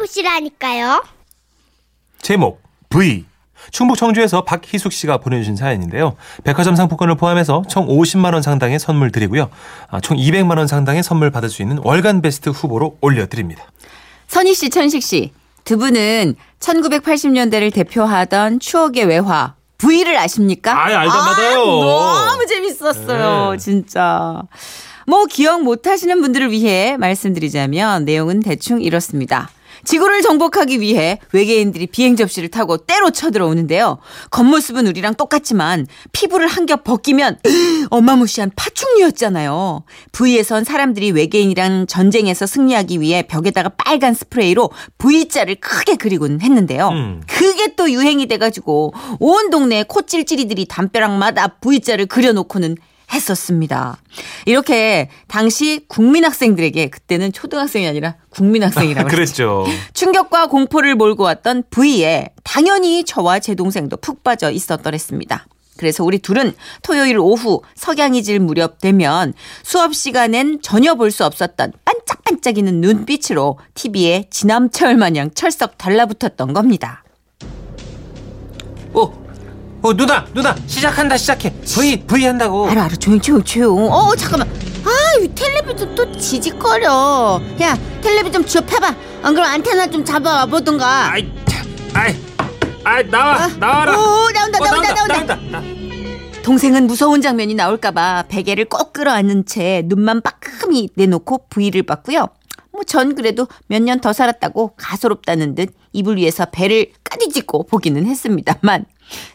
만나보시라니까요. 제목 V 충북 청주에서 박희숙 씨가 보내주신 사연인데요. 백화점 상품권을 포함해서 총 50만 원 상당의 선물 드리고요. 아, 총 200만 원 상당의 선물 받을 수 있는 월간 베스트 후보로 올려드립니다. 선희 씨, 천식 씨. 두 분은 1980년대를 대표하던 추억의 외화 V를 아십니까? 아이, 알죠, 맞아요. 너무 재밌었어요. 네. 진짜. 뭐 기억 못 하시는 분들을 위해 말씀드리자면 내용은 대충 이렇습니다. 지구를 정복하기 위해 외계인들이 비행 접시를 타고 때로 쳐들어오는데요. 겉모습은 우리랑 똑같지만 피부를 한 겹 벗기면 어마무시한 파충류였잖아요. V에선 사람들이 외계인이랑 전쟁에서 승리하기 위해 벽에다가 빨간 스프레이로 V자를 크게 그리곤 했는데요. 음. 그게 또 유행이 돼가지고 온 동네 코찔찔이들이 담벼락마다 V자를 그려놓고는 했었습니다. 이렇게 당시 국민학생들에게 그때는 초등학생이 아니라 국민학생이라고 그랬죠. 충격과 공포를 몰고 왔던 V에 당연히 저와 제 동생도 푹 빠져 있었더랬습니다. 그래서 우리 둘은 토요일 오후 석양이 질 무렵 되면 수업 시간엔 전혀 볼 수 없었던 반짝반짝이는 눈빛으로 TV에 지남철 마냥 철썩 달라붙었던 겁니다. 어, 어 누나 누나 시작한다 시작해 V V 한다고. 알아 알아 조용 조용 조용. 어 잠깐만. 아이 텔레비전 또 지직거려. 야 텔레비전 좀 펴봐. 안 그럼 안테나 좀 잡아와 보든가. 아이 아이 아이 나와 나와라. 오 나온다 어, 나온다 나온다. 나온다. 동생은 무서운 장면이 나올까봐 베개를 꼭 끌어안은 채 눈만 빠끔히 내놓고 부위를 봤고요. 뭐 전 그래도 몇 년 더 살았다고 가소롭다는 듯 이불 위에서 배를 까디짓고 보기는 했습니다만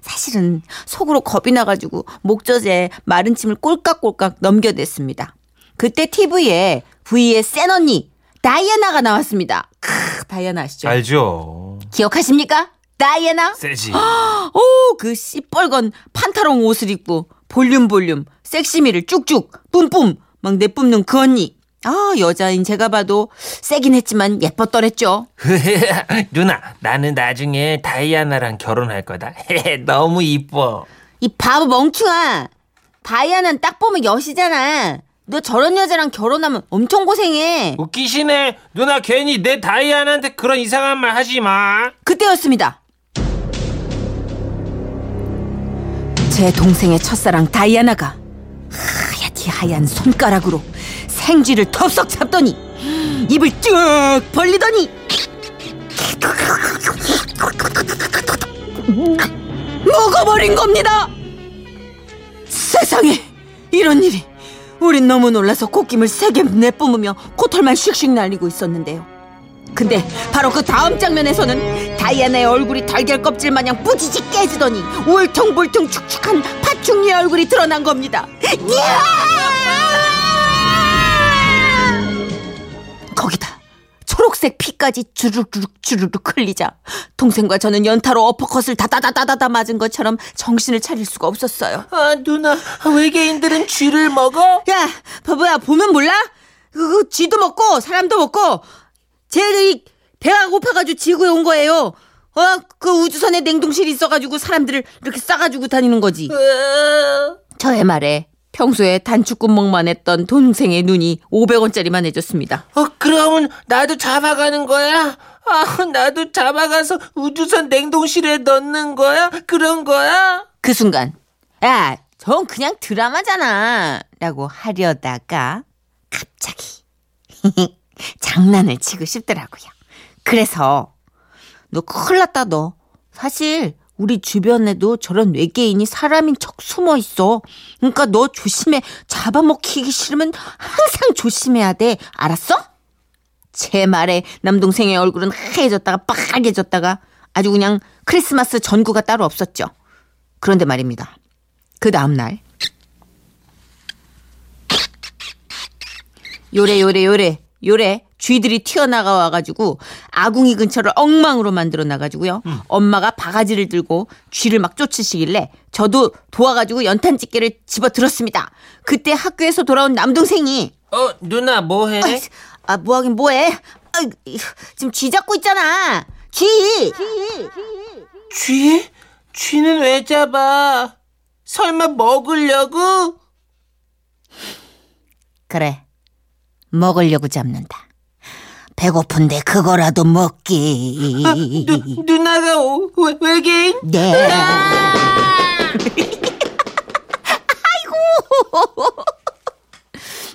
사실은 속으로 겁이 나가지고 목젖에 마른 침을 꼴깍꼴깍 넘겨댔습니다. 그때 TV에 V의 센 언니 다이애나가 나왔습니다. 크, 다이애나 아시죠? 알죠. 기억하십니까? 다이애나? 세지. 오, 그 시뻘건 판탈롱 옷을 입고 볼륨 볼륨 섹시미를 쭉쭉 뿜뿜 막 내뿜는 그 언니. 아, 여자인 제가 봐도 세긴 했지만 예뻤더랬죠. 누나 나는 나중에 다이아나랑 결혼할 거다. 너무 이뻐. 이 바보 멍충아. 다이아는 딱 보면 여시잖아. 너 저런 여자랑 결혼하면 엄청 고생해. 웃기시네. 누나 괜히 내 다이아나한테 그런 이상한 말 하지 마. 그때였습니다. 제 동생의 첫사랑 다이아나가 하얗디 하얀 손가락으로 생쥐를 덥석 잡더니 입을 쭉 벌리더니 먹어버린 겁니다. 세상에 이런 일이 우린 너무 놀라서 콧김을 세게 내뿜으며 코털만 슉슉 날리고 있었는데요. 근데 바로 그 다음 장면에서는 다이아나의 얼굴이 달걀 껍질 마냥 뿌지직 깨지더니 울퉁불퉁 축축한 파충류의 얼굴이 드러난 겁니다. 이야! 초록색 피까지 주르륵 주르륵 흘리자 동생과 저는 연타로 어퍼컷을 다다다다다다 맞은 것처럼 정신을 차릴 수가 없었어요. 아 누나 외계인들은 쥐를 먹어? 야, 바보야, 보면 몰라? 그, 쥐도 먹고, 사람도 먹고, 쟤들이 배가 고파가지고 지구에 온 거예요. 어, 그 우주선에 냉동실이 있어가지고 사람들을 이렇게 싸가지고 다니는 거지. 저의 말에 평소에 단축구멍만 했던 동생의 눈이 500원짜리만 해줬습니다. 어 그러면 나도 잡아가는 거야? 아 나도 잡아가서 우주선 냉동실에 넣는 거야? 그런 거야? 그 순간, 야, 전 그냥 드라마잖아. 라고 하려다가, 갑자기, 장난을 치고 싶더라고요. 그래서, 너 큰일 났다, 너. 사실, 우리 주변에도 저런 외계인이 사람인 척 숨어 있어. 그러니까 너 조심해. 잡아먹히기 싫으면 항상 조심해야 돼. 알았어? 제 말에 남동생의 얼굴은 하얘졌다가 빨개졌다가 아주 그냥 크리스마스 전구가 따로 없었죠. 그런데 말입니다. 그 다음날. 요래, 요래, 요래, 요래. 쥐들이 튀어나가 와가지고 아궁이 근처를 엉망으로 만들어 놔가지고요. 엄마가 바가지를 들고 쥐를 막 쫓으시길래 저도 도와가지고 연탄 집게를 집어 들었습니다. 그때 학교에서 돌아온 남동생이 어 누나 뭐해? 아이, 아, 뭐하긴 뭐해? 아, 지금 쥐 잡고 있잖아. 쥐! 쥐? 쥐는 왜 잡아? 설마 먹으려고? 그래. 먹으려고 잡는다. 배고픈데 그거라도 먹기. 누, 누나가 오, 외, 외계인? 네.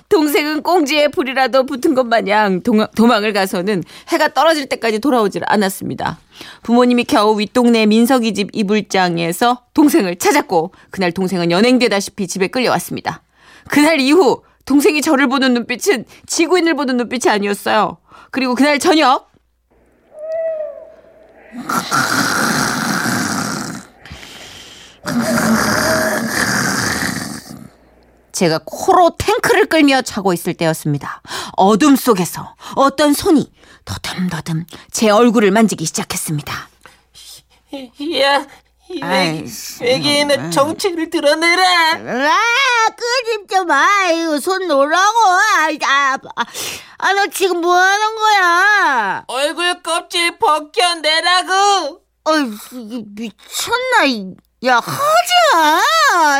동생은 꽁지에 불이라도 붙은 것 마냥 동, 도망을 가서는 해가 떨어질 때까지 돌아오질 않았습니다. 부모님이 겨우 윗동네 민석이 집 이불장에서 동생을 찾았고 그날 동생은 연행되다시피 집에 끌려왔습니다. 그날 이후 동생이 저를 보는 눈빛은 지구인을 보는 눈빛이 아니었어요. 그리고 그날 저녁 제가 코로 탱크를 끌며 자고 있을 때였습니다. 어둠 속에서 어떤 손이 더듬더듬 제 얼굴을 만지기 시작했습니다. 야, 이 외. 외계인의 정체를 드러내라. 아, 끄집 좀 마. 이거 손 놓으라고. 아, 아, 아, 너 지금 뭐 하는 거야? 얼굴 껍질 벗겨내라고. 어이, 미쳤나? 이- 야, 하지 마.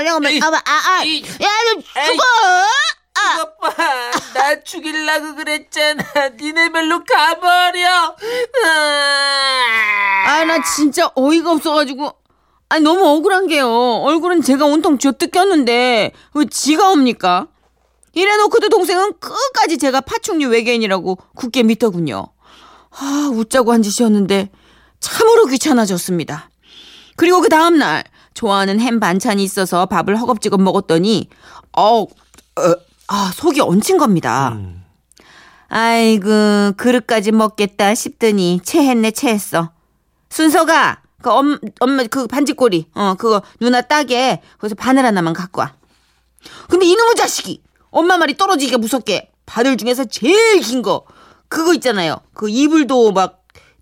잠깐만, 이- 아, 아, 아. 이- 야, 너. 죽어. 아, 이것 봐, 나 죽일라고 그랬잖아. 니네 별로 가버려. 아, 나 진짜 어이가 없어가지고. 아, 너무 억울한 게요. 얼굴은 제가 온통 쥐어뜯겼는데, 왜 지가 옵니까? 이래놓고도 동생은 끝까지 제가 파충류 외계인이라고 굳게 믿더군요. 아, 웃자고 한 짓이었는데, 참으로 귀찮아졌습니다. 그리고 그 다음날, 좋아하는 햄 반찬이 있어서 밥을 허겁지겁 먹었더니, 어, 어, 아, 속이 얹힌 겁니다. 음. 아이고 그릇까지 먹겠다 싶더니 체했네 체했어. 순서가 그 엄, 엄마 그 반지꼬리 어 그거 누나 따게 거기서 바늘 하나만 갖고 와. 근데 이놈의 자식이 엄마 말이 떨어지기가 무섭게 바늘 중에서 제일 긴 거 그거 있잖아요. 그 이불도 막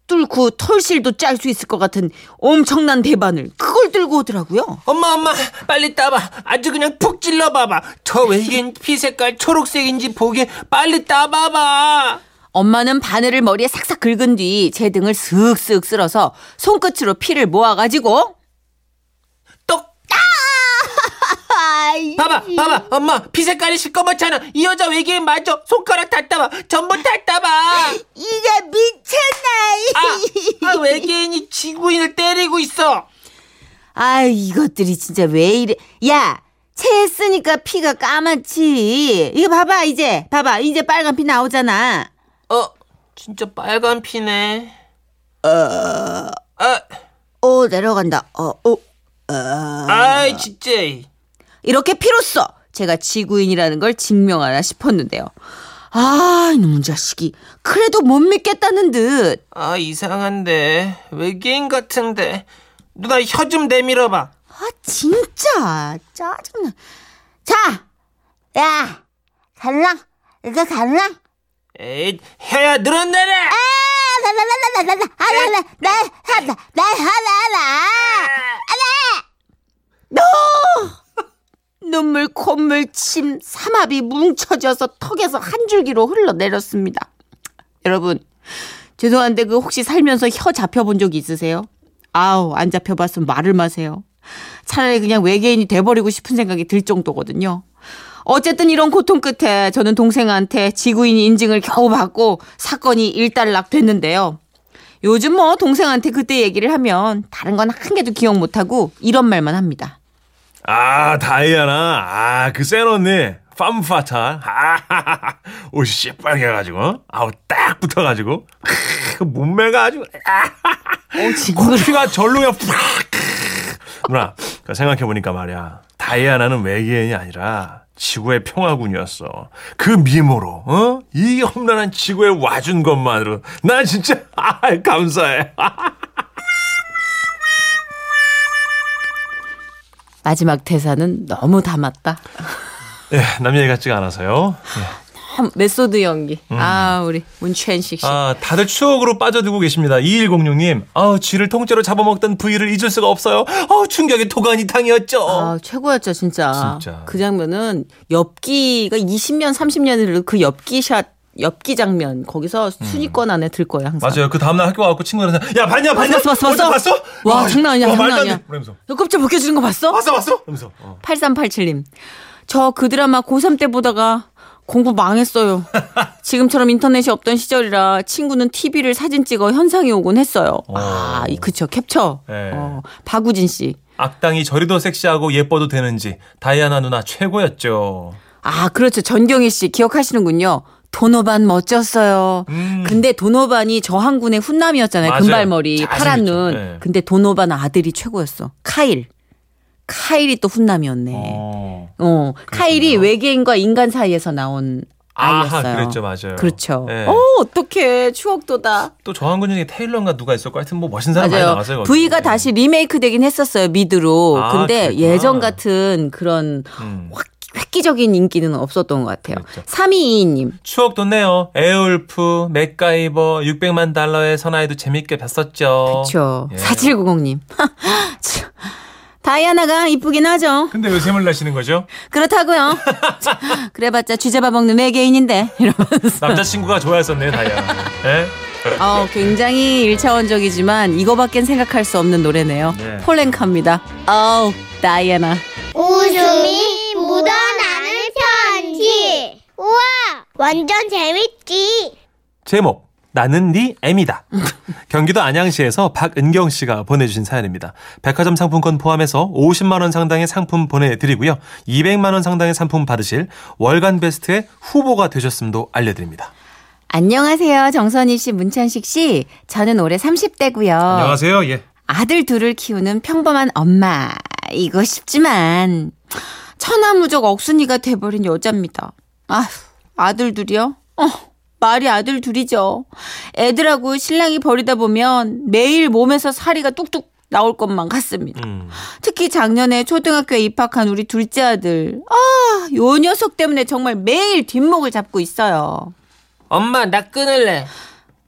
뚫고 털실도 짤 수 있을 것 같은 엄청난 대바늘 그걸 들고 오더라고요. 엄마, 엄마, 빨리 따봐. 아주 그냥 푹 찔러봐봐. 저 외계인 피 색깔 초록색인지 보게 빨리 따봐봐. 엄마는 바늘을 머리에 싹싹 긁은 뒤 제 등을 슥슥 쓸어서 손끝으로 피를 모아가지고 똑! 봐봐, 봐봐, 엄마, 피 색깔이 시꺼멓잖아. 이 여자 외계인 맞아. 손가락 다 따봐. 전부 다 따봐. 이게 미쳤나? 아, 아, 외계인이 지구인을 때리고 있어. 아유 이것들이 진짜 왜 이래? 야 체했으니까 피가 까맣지. 이거 봐봐 이제 봐봐 이제 빨간 피 나오잖아. 어, 진짜 빨간 피네. 어, 아, 오 내려간다. 어 오. 아이, 진짜. 이렇게 피로써 제가 지구인이라는 걸 증명하나 싶었는데요. 아 이놈의 자식이 그래도 못 믿겠다는 듯. 아, 이상한데. 외계인 같은데. 누나 혀 좀 내밀어봐. 아 진짜 짜증나. 자, 야 갈랑 이거 갈랑. 에이, 혀야 늘어내라! 눈물, 콧물, 침, 삼합이 뭉쳐져서 턱에서 한 줄기로 흘러내렸습니다. 여러분, 죄송한데 그 혹시 살면서 혀 잡혀본 적 있으세요? 아우, 안 잡혀봤으면 말을 마세요. 차라리 그냥 외계인이 돼버리고 싶은 생각이 들 정도거든요. 어쨌든 이런 고통 끝에 저는 동생한테 지구인 인증을 겨우 받고 사건이 일단락 됐는데요. 요즘 뭐 동생한테 그때 얘기를 하면 다른 건 한 개도 기억 못하고 이런 말만 합니다. 아, 다이아나. 아, 그 센 언니. 팜파탈. 아, 옷이 시뻘개가지고. 아우, 딱 붙어가지고. 그 몸매가 아주. 아, 코피가 절로 그냥 팍. 누나, 그 생각해보니까 말이야. 다이아나는 외계인이 아니라 지구의 평화군이었어. 그 미모로, 어? 이 험난한 지구에 와준 것만으로. 나 진짜, 아, 감사해. 마지막 대사는 너무 닮았다. 예, 남 얘기 같지가 않아서요. 예. 참, 메소드 연기. 아, 우리 문천식 씨. 아, 다들 추억으로 빠져들고 계십니다. 2106님, 아, 쥐를 통째로 잡아먹던 V를 잊을 수가 없어요. 아, 충격의 도가니탕이었죠. 아, 최고였죠, 진짜. 진짜. 그 장면은 엽기가 20년, 30년을 그 엽기 샷, 엽기 장면, 거기서 순위권 안에 들 거예요, 항상. 맞아요. 그 다음날 학교 와갖고 친구들한테, 야, 봤냐, 봤냐? 봤어, 봤어, 봤어? 봤어? 와, 장난 아니야, 와, 장난 말도 안 아니야. 돼. 그러면서. 너 껍질 벗겨지는 거 봤어? 봤어, 봤어? 그러면서. 어. 8387님. 저 그 드라마 고3 때 보다가 공부 망했어요. 지금처럼 인터넷이 없던 시절이라 친구는 TV를 사진 찍어 현상이 오곤 했어요. 아, 이 그쵸 캡처. 네. 어, 박우진 씨. 악당이 저리도 섹시하고 예뻐도 되는지 다이아나 누나 최고였죠. 아, 그렇죠. 전경희 씨 기억하시는군요. 도노반 멋졌어요. 음. 근데 도노반이 저항군의 훈남이었잖아요. 맞아요. 금발머리, 파란. 눈. 네. 근데 도노반 아들이 최고였어. 카일. 카일이 또 훈남이었네. 어. 어, 카일이 외계인과 인간 사이에서 나온 아이였어요. 그랬죠, 맞아요. 그렇죠. 네. 어, 어떡해. 추억 돋아. 또 저항군 중에 테일러인가 누가 있었고 하여튼 뭐 멋진 사람 많이 맞아요. 나왔어요. 거기. V가 다시 리메이크 되긴 했었어요. 미드로. 아, 근데 그랬구나. 예전 같은 그런 음. 확, 획기적인 인기는 없었던 것 같아요. 그랬죠. 3222님. 추억 돋네요. 에어울프, 맥가이버, 600만 달러의 사나이도 재밌게 봤었죠. 그쵸. 예. 4790님. 참, 다이아나가 이쁘긴 하죠. 근데 왜 샘을 나시는 거죠? 그렇다고요. 그래봤자 쥐잡아 먹는 외계인인데. 이러면서. 남자친구가 좋아했었네요, 다이아나. 예? 어, 굉장히 일차원적이지만 이거밖엔 생각할 수 없는 노래네요. 네. 폴랭카입니다. 어우, 다이아나. 웃음이 묻어나는 편지. 우와, 완전 재밌지. 제목 나는 네 M이다. 경기도 안양시에서 박은경 씨가 보내주신 사연입니다. 백화점 상품권 포함해서 50만 원 상당의 상품 보내드리고요. 200만 원 상당의 상품 받으실 월간 베스트의 후보가 되셨음도 알려드립니다. 안녕하세요. 정선희 씨, 문찬식 씨. 저는 올해 30대고요. 안녕하세요. 예. 아들 둘을 키우는 평범한 엄마이고 싶지만 천하무적 억순이가 돼버린 여자입니다. 아휴, 아들 둘이요? 어, 말이 아들 둘이죠. 애들하고 신랑이 버리다 보면 매일 몸에서 살이가 뚝뚝 나올 것만 같습니다. 음. 특히 작년에 초등학교에 입학한 우리 둘째 아들. 아, 요 녀석 때문에 정말 매일 뒷목을 잡고 있어요. 엄마 나 끊을래.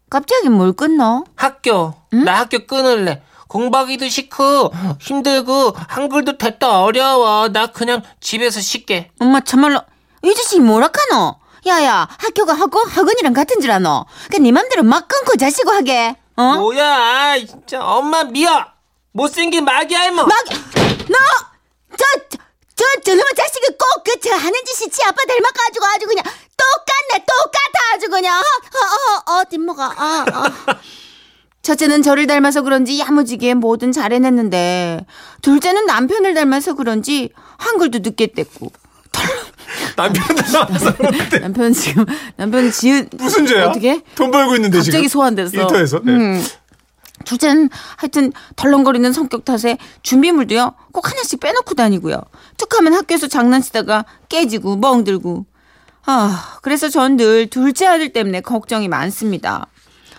갑자기 뭘 끊어? 학교. 나 학교 끊을래. 공부하기도 싫고 힘들고 한글도 됐다 어려워. 나 그냥 집에서 쉴게. 엄마 참말로 이 자식이 뭐라카노? 야야 학교가 학교 학원이랑 같은 줄 아노? 그네 맘대로 막 끊고 자시고 하게 어? 뭐야 아이, 진짜 엄마 미워. 못생긴 마귀 할머. 막 너! 저, 저, 저, 저놈의 자식이 꼭 그 저 하는 짓이 지 아빠 닮아가지고 아주 그냥 똑같네 똑같아 아주 그냥 어, 어, 어, 뒷모가 아, 아. 첫째는 저를 닮아서 그런지 야무지게 뭐든 잘 해냈는데 둘째는 남편을 닮아서 그런지 한글도 늦게 뗐고 남편 닮아서 그러는데 남편 지금 남편 지은 무슨 죄야? 어떻게? 돈 벌고 있는데 갑자기 지금. 소환됐어. 일터에서. 네. 음. 둘째는 하여튼 덜렁거리는 성격 탓에 준비물도요 꼭 하나씩 빼놓고 다니고요. 툭하면 학교에서 장난치다가 깨지고 멍들고. 아 그래서 전 늘 둘째 아들 때문에 걱정이 많습니다.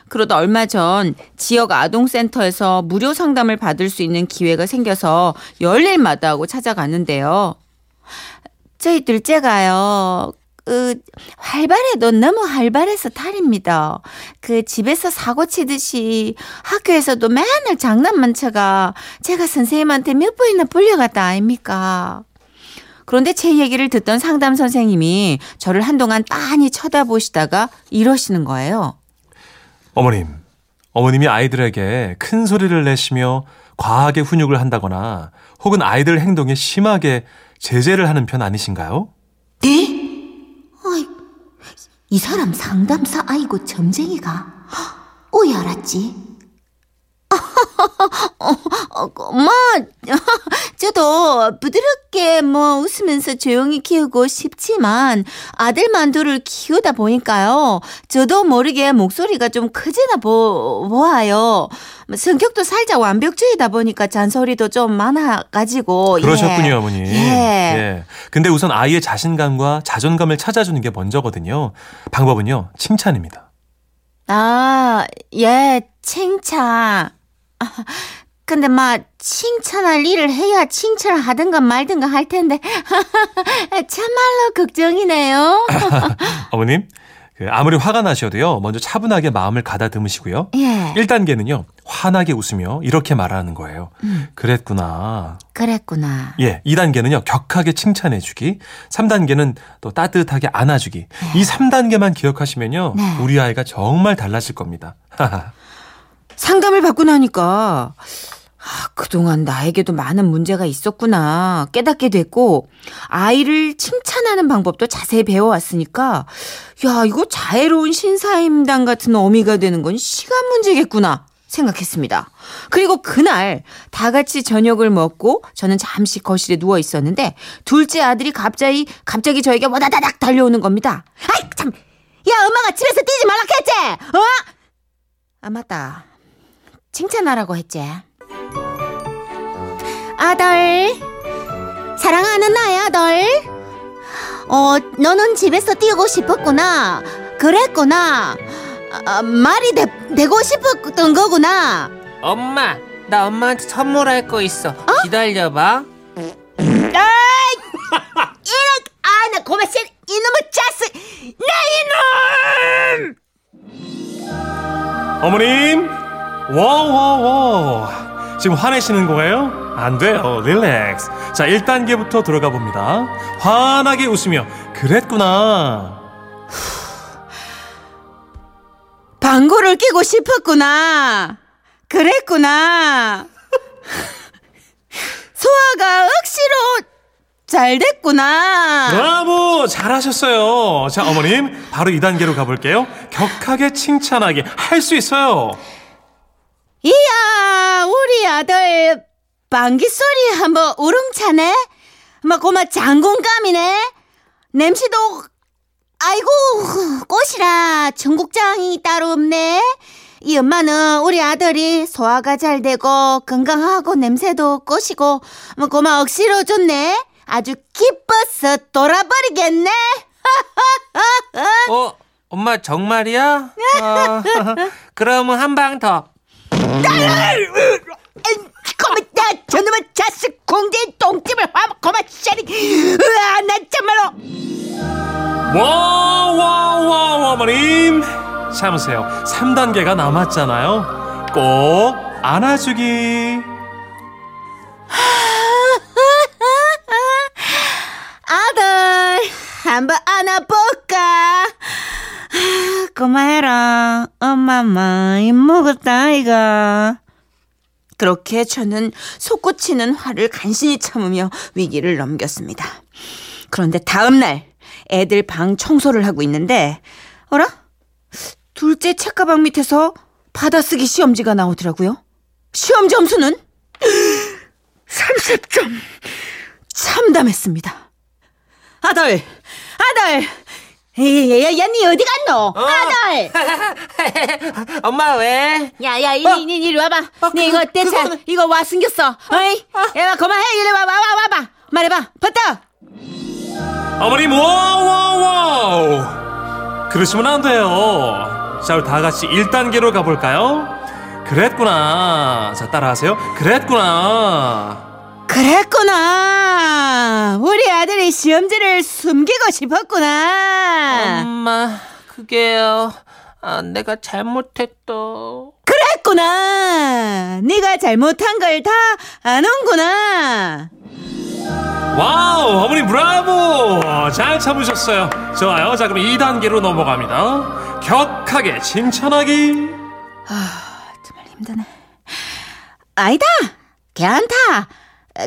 그러다 얼마 전 지역 아동센터에서 무료 상담을 받을 수 있는 기회가 생겨서 열일마다 하고 찾아갔는데요. 저희 둘째가요. 그 활발해도 너무 활발해서 탈입니다. 그 집에서 사고 치듯이 학교에서도 맨날 장난만 쳐가 제가 선생님한테 몇 번이나 불려갔다 아닙니까? 그런데 제 얘기를 듣던 상담 선생님이 저를 한동안 빤히 쳐다보시다가 이러시는 거예요. 어머님, 어머님이 아이들에게 큰 소리를 내시며 과하게 훈육을 한다거나 혹은 아이들 행동에 심하게 제재를 하는 편 아니신가요? 네? 어이, 이 사람 상담사 아이고 점쟁이가 오이 알았지? 어, 어, 뭐 저도 부드럽게 뭐 웃으면서 조용히 키우고 싶지만 아들만 둘을 키우다 보니까요 저도 모르게 목소리가 좀 크지나 보, 보아요 뭐 성격도 살짝 완벽주의다 보니까 잔소리도 좀 많아가지고 예. 그러셨군요, 어머니. 예. 예. 근데 우선 아이의 자신감과 자존감을 찾아주는 게 먼저거든요. 방법은요, 칭찬입니다. 아, 예, 칭찬. 아, 근데 막 칭찬할 일을 해야 칭찬을 하든가 말든가 할 텐데 참말로 걱정이네요. 어머님, 그 아무리 화가 나셔도요, 먼저 차분하게 마음을 가다듬으시고요. 예, 1단계는요, 환하게 웃으며 이렇게 말하는 거예요. 음. 그랬구나. 그랬구나. 예, 2단계는요, 격하게 칭찬해주기. 3단계는 또 따뜻하게 안아주기. 이 3단계만 기억하시면요, 네. 우리 아이가 정말 달라질 겁니다. 상담을 받고 나니까 아, 그동안 나에게도 많은 문제가 있었구나 깨닫게 됐고 아이를 칭찬하는 방법도 자세히 배워왔으니까 야 이거 자애로운 신사임당 같은 어미가 되는 건 시간 문제겠구나 생각했습니다. 그리고 그날 다 같이 저녁을 먹고 저는 잠시 거실에 누워 있었는데 둘째 아들이 갑자기 갑자기 저에게 와다다닥 달려오는 겁니다. 아이 참, 야 엄마가 집에서 뛰지 말라 했지? 어? 아 맞다. 칭찬하라고 했지. 아들, 사랑하는 나의 아들. 어, 너는 집에서 뛰고 싶었구나. 그랬구나. 아, 말이 되, 되고 싶었던 거구나. 엄마, 나 엄마한테 선물할 거 있어. 기다려봐. 이런, 아, 나 고마 씨, 이놈의 자식, 내 이놈! 어머님, 와와와. 지금 화내시는 거예요? 안 돼요. 릴렉스. 자, 1단계부터 들어가 봅니다. 환하게 웃으며, 그랬구나. 방구를 끼고 싶었구나. 그랬구나. 소화가 억시로 잘 됐구나. 브라보! 잘하셨어요. 자, 어머님, 바로 2단계로 가볼게요. 격하게 칭찬하게 할 수 있어요. 이야, 우리 아들 방귀 소리 한번 우렁차네. 막 고마 장군감이네. 냄새도 아이고 꽃이라 청국장이 따로 없네. 이 엄마는 우리 아들이 소화가 잘 되고 건강하고 냄새도 꽃이고 뭐 고마 억시로 좋네. 아주 기뻐서 돌아버리겠네. 어, 엄마 정말이야? 어, 그러면 한 방 더. 저놈의 똥집을 샤리. 으아. 와, 와, 와, 어머님. 참으세요. 3단계가 남았잖아요. 꼭 안아주기. 아들, 한번 안아볼까? 고마해라. 엄마 많이 먹었다, 아이가. 그렇게 저는 솟구치는 화를 간신히 참으며 위기를 넘겼습니다. 그런데 다음날 애들 방 청소를 하고 있는데, 어라? 둘째 책가방 밑에서 받아쓰기 시험지가 나오더라고요. 시험 점수는 30점. 참담했습니다. 아들, 아들, 야, 야, 니 어디 갔노? 아들! 엄마 왜? 야, 야, 이, 이, 이, 이리 와봐. 니 이거 내 차, 그거는- 이거 와 숨겼어. 어이? 야, 그만해. 이리 와봐, 와, 와봐. 말해봐. 뱉어! 어머님, 와우, 와우, 와우. 그러시면 안 돼요. 자, 우리 다 같이 1단계로 가볼까요? 그랬구나. 자, 따라하세요. 그랬구나. 그랬구나. 우리 아들이 시험지를 숨기고 싶었구나. 엄마, 그게요. 아, 내가 잘못했다. 그랬구나. 네가 잘못한 걸 다 아는구나. 와우, 어머님, 브라보. 잘 참으셨어요. 좋아요. 자, 그럼 2단계로 넘어갑니다. 격하게 칭찬하기. 정말 힘드네. 아니다. 괜찮다.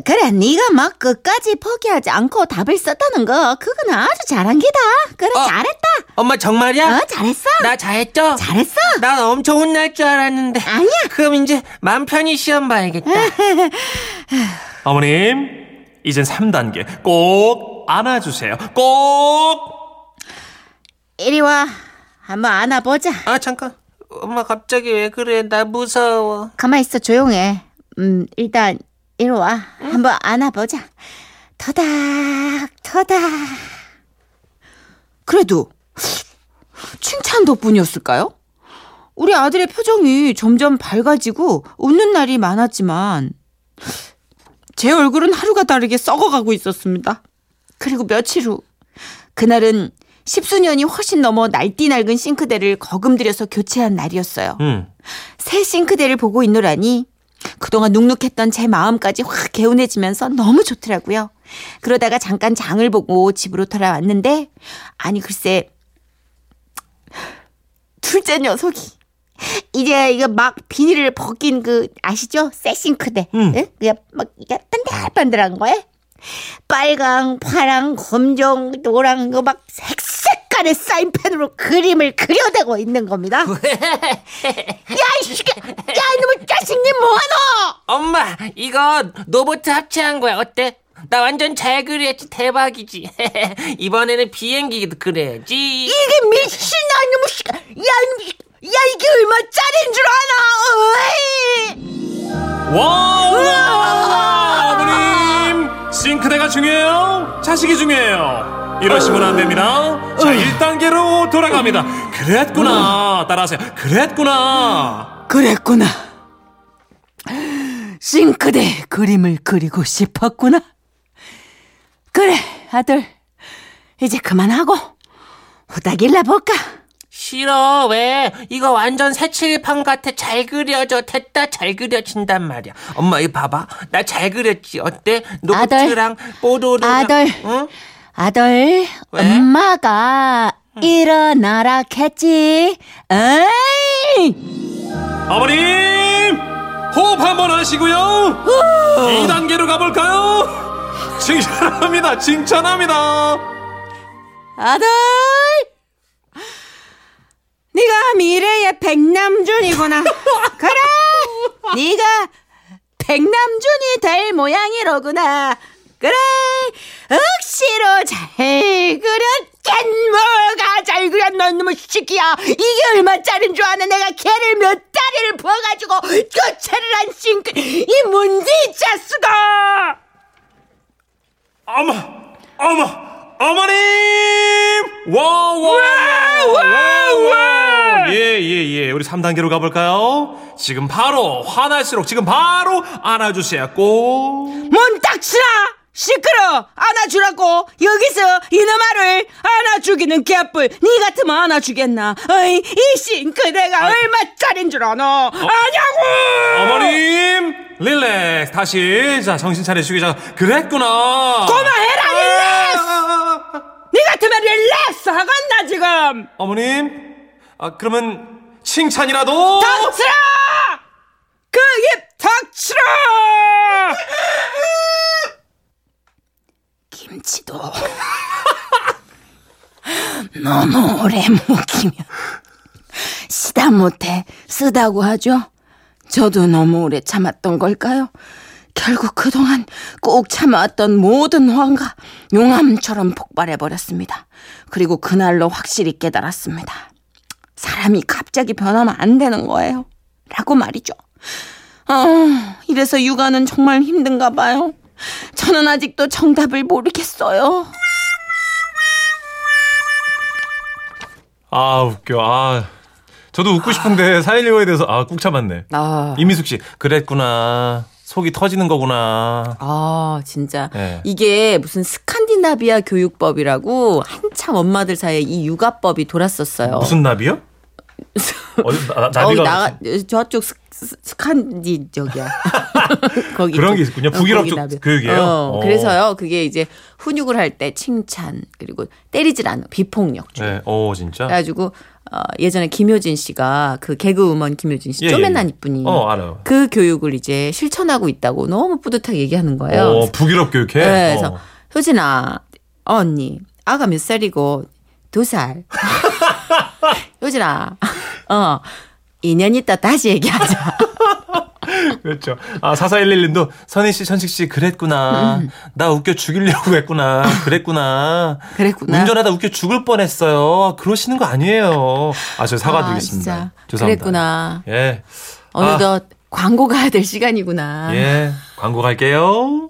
그래, 네가 막 끝까지 포기하지 않고 답을 썼다는 거, 그건 아주 잘한 기다. 그래, 어. 잘했다. 엄마 정말이야? 어, 잘했어. 나 잘했죠? 잘했어. 난 엄청 혼날 줄 알았는데. 아니야. 그럼 이제 맘 편히 시험 봐야겠다. 어머님, 이젠 3단계. 꼭 안아주세요. 꼭! 이리 와. 한번 안아보자. 아, 잠깐. 엄마 갑자기 왜 그래? 나 무서워. 가만 있어, 조용해. 음, 일단 이리 와. 한번 안아보자. 터닥, 터닥. 그래도 칭찬 덕분이었을까요? 우리 아들의 표정이 점점 밝아지고 웃는 날이 많았지만 제 얼굴은 하루가 다르게 썩어가고 있었습니다. 그리고 며칠 후 그날은 십수년이 훨씬 넘어 날띠 낡은 싱크대를 거금 들여서 교체한 날이었어요. 음. 새 싱크대를 보고 있노라니 그동안 눅눅했던 제 마음까지 확 개운해지면서 너무 좋더라고요. 그러다가 잠깐 장을 보고 집으로 돌아왔는데 아니 글쎄 둘째 녀석이 이제 이거 막 비닐을 벗긴 그 아시죠? 새 싱크대. 음. 응? 그게 막 이게 반들반들한 거에 빨강, 파랑, 검정, 노랑 이거 막 색색깔의 사인펜으로 그림을 그려대고 있는 겁니다. 야, 이 시계, 야, 이놈의 자식님 뭐하노? 엄마 이거 로봇 합체한 거야 어때? 나 완전 잘 그렸지 대박이지 이번에는 비행기도 그려야지 이게 미친 시계, 야, 야, 이게 얼마 짜리인 줄 아나? 어이! 와, 어머님! 싱크대가 중요해요? 자식이 중요해요. 이러시면 안 됩니다. 자, 1단계로 돌아갑니다. 그랬구나. 따라하세요. 그랬구나. 그랬구나. 싱크대 그림을 그리고 싶었구나. 그래, 아들. 이제 그만하고 후다길라 볼까? 싫어 왜 이거 완전 새칠판 같아 잘 그려져 됐다 잘 그려진단 말이야 엄마 이거 봐봐 나 잘 그렸지 어때 로봇이랑 뽀로로랑 아들. 응? 아들, 왜? 엄마가 일어나라 했지. 에이! 어머님! 호흡 한번 하시고요. 2단계로 가볼까요? 칭찬합니다. 칭찬합니다. 아들! 네가 미래의 백남준이구나. 그래! 네가 백남준이 될 모양이로구나. 그래! 억시로 잘 그렸겠 뭐가 잘 그렸노 이놈의 새끼야 이게 얼마짜린 줄 아네 내가 개를 몇 다리를 부어가지고 교체를 한 싱크 이 문제 자수가 어머, 어머, 어머님! 와, 와, 와, 와, 예, 예, 예. 우리 3단계로 가볼까요? 지금 바로, 화날수록 지금 바로 안아주세요. 꼭. 문 닥치라! 시끄러! 안아주라고! 여기서 이놈아를 안아주기는 개뿔! 니 같으면 안아주겠나? 어이, 이 싱크대가 얼마짜린 줄 아노? 아냐고! 어머님! 릴렉스. 다시. 자, 정신 차리시고. 자, 그랬구나. 그만해라, 릴렉스! 아, 니 같으면 릴렉스 하간다, 지금! 어머님? 아, 그러면 칭찬이라도? 닥치라! 그입 닥치라! 김치도 너무 오래 묵히면 쓰다 못해 쓰다고 하죠. 저도 너무 오래 참았던 걸까요? 결국 그동안 꼭 참아왔던 모든 화가 용암처럼 폭발해 버렸습니다. 그리고 그날로 확실히 깨달았습니다. 사람이 갑자기 변하면 안 되는 거예요. 라고 말이죠. 아, 이래서 육아는 정말 힘든가 봐요. 저는 아직도 정답을 모르겠어요. 아, 웃겨. 아. 저도 웃고 싶은데 사일리오에 대해서 아, 꾹 참았네. 아, 이미숙 씨, 그랬구나. 속이 터지는 거구나. 아 진짜 네. 이게 무슨 스칸디나비아 교육법이라고 한참 엄마들 사이에 이 육아법이 돌았었어요. 무슨 나비요? 어디 나, 어, 나비가 나가 저쪽 스, 스, 스칸디 저기야. 거기 그런 쪽. 게 있군요. 어, 북유럽 쪽 나비. 교육이에요? 어, 어. 그래서요. 그게 이제 훈육을 할 때 칭찬 그리고 때리질 않아 비폭력 중. 네. 오, 진짜. 그래가지고 어, 예전에 김효진 씨가 그 개그우먼 김효진 씨 예, 예, 쪼맨난 예. 이쁜이 어, 알아요. 그 교육을 이제 실천하고 있다고 너무 뿌듯하게 얘기하는 거예요. 어, 북유럽 교육해. 네, 그래서 어. 효진아 언니 아가 몇 살이고 두 살. 효진아 어 2년 있다 다시 얘기하자. 그렇죠. 아, 4411님도 선희 씨, 천식 씨 그랬구나. 나 웃겨 죽이려고 했구나. 그랬구나. 그랬구나. 운전하다 웃겨 죽을 뻔했어요. 그러시는 거 아니에요. 아, 저 사과드리겠습니다. 아. 죄송합니다. 그랬구나. 예. 어느덧 광고 가야 될 시간이구나. 예. 광고 갈게요.